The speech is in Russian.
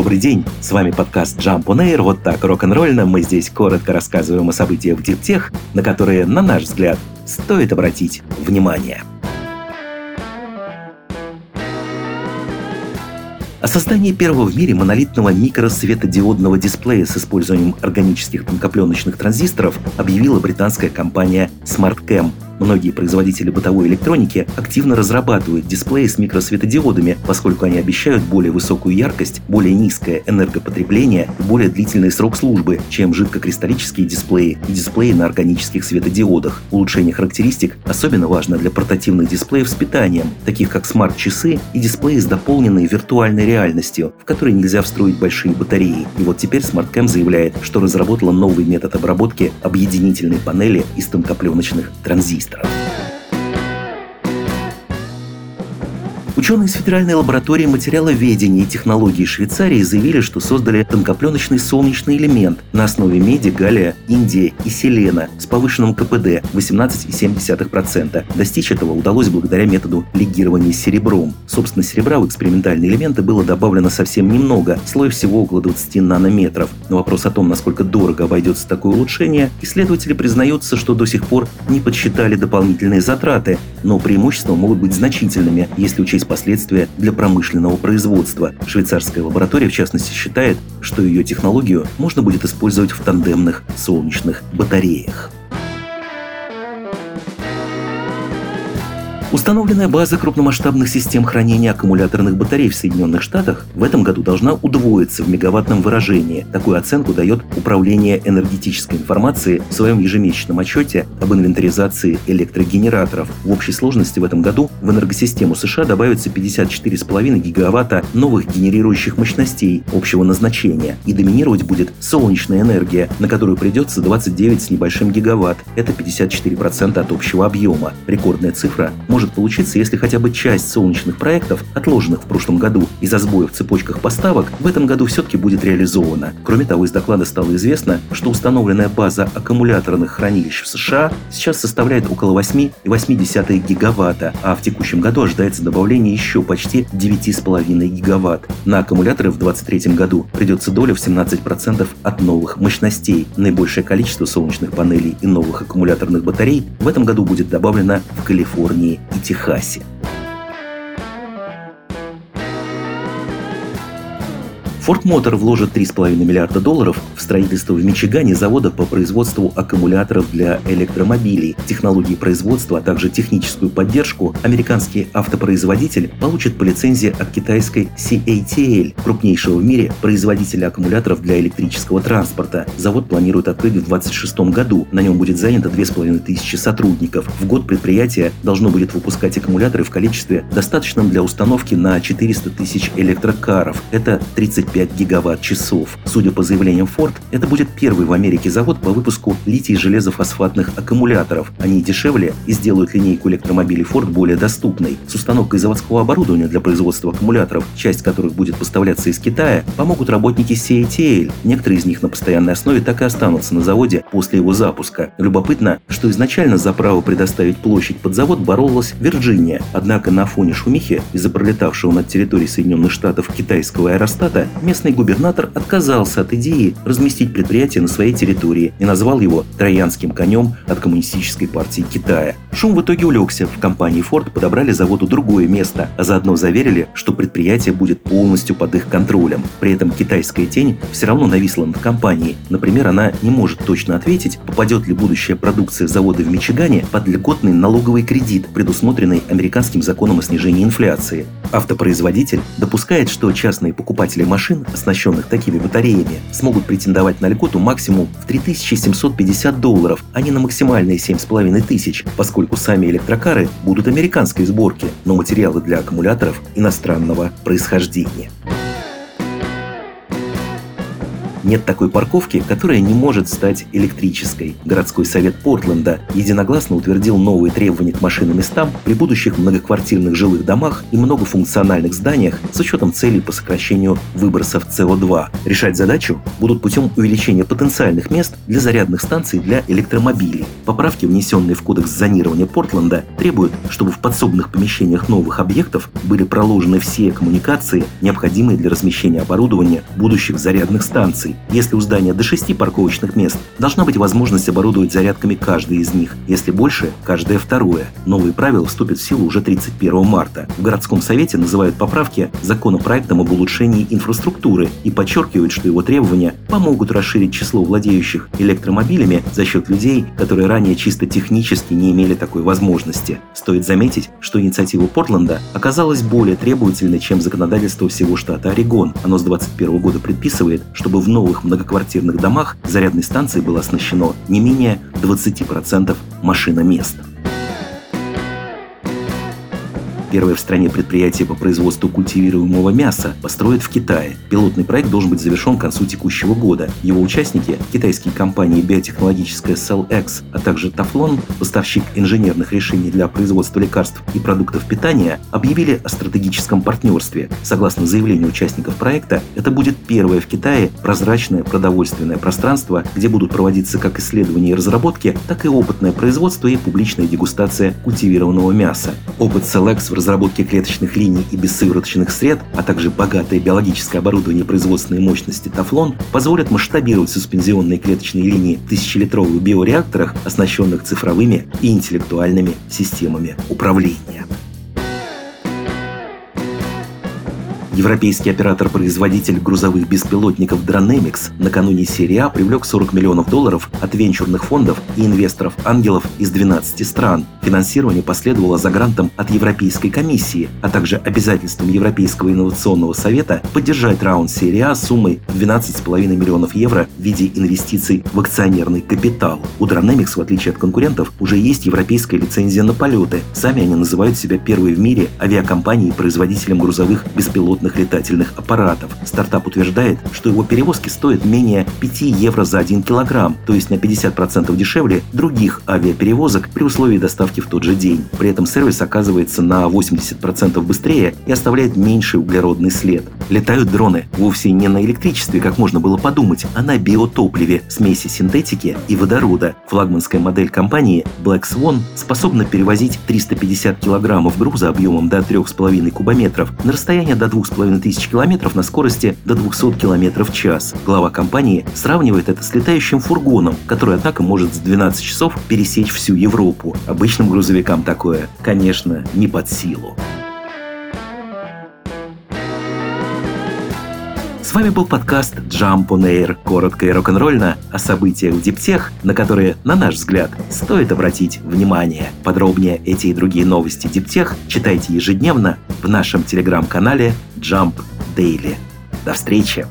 Добрый день, с вами подкаст Jump on Air, вот так рок-н-ролльно. Мы здесь коротко рассказываем о событиях в диптех, на которые, на наш взгляд, стоит обратить внимание. О создании первого в мире монолитного микросветодиодного дисплея с использованием органических тонкопленочных транзисторов объявила британская компания SmartCam – Многие производители бытовой электроники активно разрабатывают дисплеи с микросветодиодами, поскольку они обещают более высокую яркость, более низкое энергопотребление и более длительный срок службы, чем жидкокристаллические дисплеи и дисплеи на органических светодиодах. Улучшение характеристик особенно важно для портативных дисплеев с питанием, таких как смарт-часы и дисплеи с дополненной виртуальной реальностью, в которые нельзя встроить большие батареи. И вот теперь SmartCam заявляет, что разработала новый метод обработки объединительной панели из тонкопленочных транзисторов した。Ученые из Федеральной лаборатории материаловедения и технологий Швейцарии заявили, что создали тонкопленочный солнечный элемент на основе меди, галлия, индия и селена с повышенным КПД 18,7%. Достичь этого удалось благодаря методу легирования серебром. Собственно, серебра в экспериментальные элементы было добавлено совсем немного, слой всего около 20 нанометров. На вопрос о том, насколько дорого обойдется такое улучшение, исследователи признаются, что до сих пор не подсчитали дополнительные затраты, но преимущества могут быть значительными, если учесть последствия для промышленного производства. Швейцарская лаборатория, в частности, считает, что ее технологию можно будет использовать в тандемных солнечных батареях. Установленная база крупномасштабных систем хранения аккумуляторных батарей в Соединенных Штатах в этом году должна удвоиться в мегаваттном выражении. Такую оценку дает Управление энергетической информации в своем ежемесячном отчете об инвентаризации электрогенераторов. В общей сложности в этом году в энергосистему США добавится 54,5 гигаватта новых генерирующих мощностей общего назначения. И доминировать будет солнечная энергия, на которую придется 29 с небольшим гигаватт. Это 54% от общего объема. Рекордная цифра может может получиться, если хотя бы часть солнечных проектов, отложенных в прошлом году из-за сбоев в цепочках поставок, в этом году все-таки будет реализована. Кроме того, из доклада стало известно, что установленная база аккумуляторных хранилищ в США сейчас составляет около 8,8 гигаватта, а в текущем году ожидается добавление еще почти 9,5 гигаватт. На аккумуляторы в 2023 году придется доля в 17% от новых мощностей. Наибольшее количество солнечных панелей и новых аккумуляторных батарей в этом году будет добавлено в Калифорнии и Техасе. Ford Motor вложит 3,5 миллиарда долларов в строительство в Мичигане завода по производству аккумуляторов для электромобилей. Технологии производства, а также техническую поддержку американский автопроизводитель получит по лицензии от китайской CATL, крупнейшего в мире производителя аккумуляторов для электрического транспорта. Завод планирует открыть в 2026 году. На нем будет занято 2500 сотрудников. В год предприятие должно будет выпускать аккумуляторы в количестве, достаточном для установки на 400 тысяч электрокаров. Это 35 5 гигаватт-часов. Судя по заявлениям Ford, это будет первый в Америке завод по выпуску литий-железофосфатных аккумуляторов. Они дешевле и сделают линейку электромобилей Ford более доступной. С установкой заводского оборудования для производства аккумуляторов, часть которых будет поставляться из Китая, помогут работники CATL. Некоторые из них на постоянной основе так и останутся на заводе после его запуска. Любопытно, что изначально за право предоставить площадь под завод боролась Вирджиния. Однако на фоне шумихи из-за пролетавшего над территорией Соединенных Штатов китайского аэростата местный губернатор отказался от идеи разместить предприятие на своей территории и назвал его «троянским конем» от Коммунистической партии Китая. Шум в итоге улегся. В компании Ford подобрали заводу другое место, а заодно заверили, что предприятие будет полностью под их контролем. При этом китайская тень все равно нависла над компанией. Например, она не может точно ответить, попадет ли будущая продукция завода в Мичигане под льготный налоговый кредит, предусмотренный американским законом о снижении инфляции. Автопроизводитель допускает, что частные покупатели машин оснащенных такими батареями, смогут претендовать на льготу максимум в 3750 долларов, а не на максимальные 7500 тысяч, поскольку сами электрокары будут американской сборки, но материалы для аккумуляторов иностранного происхождения. Нет такой парковки, которая не может стать электрической. Городской совет Портленда единогласно утвердил новые требования к машиноместам при будущих многоквартирных жилых домах и многофункциональных зданиях с учетом целей по сокращению выбросов СО2. Решать задачу будут путем увеличения потенциальных мест для зарядных станций для электромобилей. Поправки, внесенные в кодекс зонирования Портленда, требуют, чтобы в подсобных помещениях новых объектов были проложены все коммуникации, необходимые для размещения оборудования будущих зарядных станций. Если у здания до 6 парковочных мест, должна быть возможность оборудовать зарядками каждый из них. Если больше, каждое второе. Новые правила вступят в силу уже 31 марта. В городском совете называют поправки законопроектом об улучшении инфраструктуры и подчеркивают, что его требования помогут расширить число владеющих электромобилями за счет людей, которые ранее чисто технически не имели такой возможности. Стоит заметить, что инициатива Портленда оказалась более требовательной, чем законодательство всего штата Орегон. Оно с 2021 года предписывает, чтобы в новых многоквартирных домах зарядной станцией было оснащено не менее 20% машиномест. Первое в стране предприятие по производству культивируемого мяса построят в Китае. Пилотный проект должен быть завершен к концу текущего года. Его участники – китайские компании биотехнологическая CellX, а также Taflon, поставщик инженерных решений для производства лекарств и продуктов питания, объявили о стратегическом партнерстве. Согласно заявлению участников проекта, это будет первое в Китае прозрачное продовольственное пространство, где будут проводиться как исследования и разработки, так и опытное производство и публичная дегустация культивированного мяса. Опыт CellX в разработке клеточных линий и бессывороточных сред, а также богатое биологическое оборудование производственной мощности Тафлон позволят масштабировать суспензионные клеточные линии в тысячелитровых биореакторах, оснащенных цифровыми и интеллектуальными системами управления. Европейский оператор-производитель грузовых беспилотников Dronemics накануне серии А привлек 40 миллионов долларов от венчурных фондов и инвесторов-ангелов из 12 стран. Финансирование последовало за грантом от Европейской комиссии, а также обязательством Европейского инновационного совета поддержать раунд серии А суммой 12,5 миллионов евро в виде инвестиций в акционерный капитал. У Dronemics, в отличие от конкурентов, уже есть европейская лицензия на полеты. Сами они называют себя первой в мире авиакомпанией производителем грузовых беспилотных беспилотных летательных аппаратов. Стартап утверждает, что его перевозки стоят менее 5 евро за 1 килограмм, то есть на 50% дешевле других авиаперевозок при условии доставки в тот же день. При этом сервис оказывается на 80% быстрее и оставляет меньший углеродный след. Летают дроны вовсе не на электричестве, как можно было подумать, а на биотопливе, смеси синтетики и водорода. Флагманская модель компании Black Swan способна перевозить 350 килограммов груза объемом до 3,5 кубометров на расстояние до 2,5 2,5 тысяч километров на скорости до 200 километров в час. Глава компании сравнивает это с летающим фургоном, который, однако, может за 12 часов пересечь всю Европу. Обычным грузовикам такое, конечно, не под силу. С вами был подкаст Jump on Air, коротко и рок-н-ролльно о событиях в Диптех, на которые, на наш взгляд, стоит обратить внимание. Подробнее эти и другие новости Диптех читайте ежедневно в нашем телеграм-канале Jump Daily. До встречи!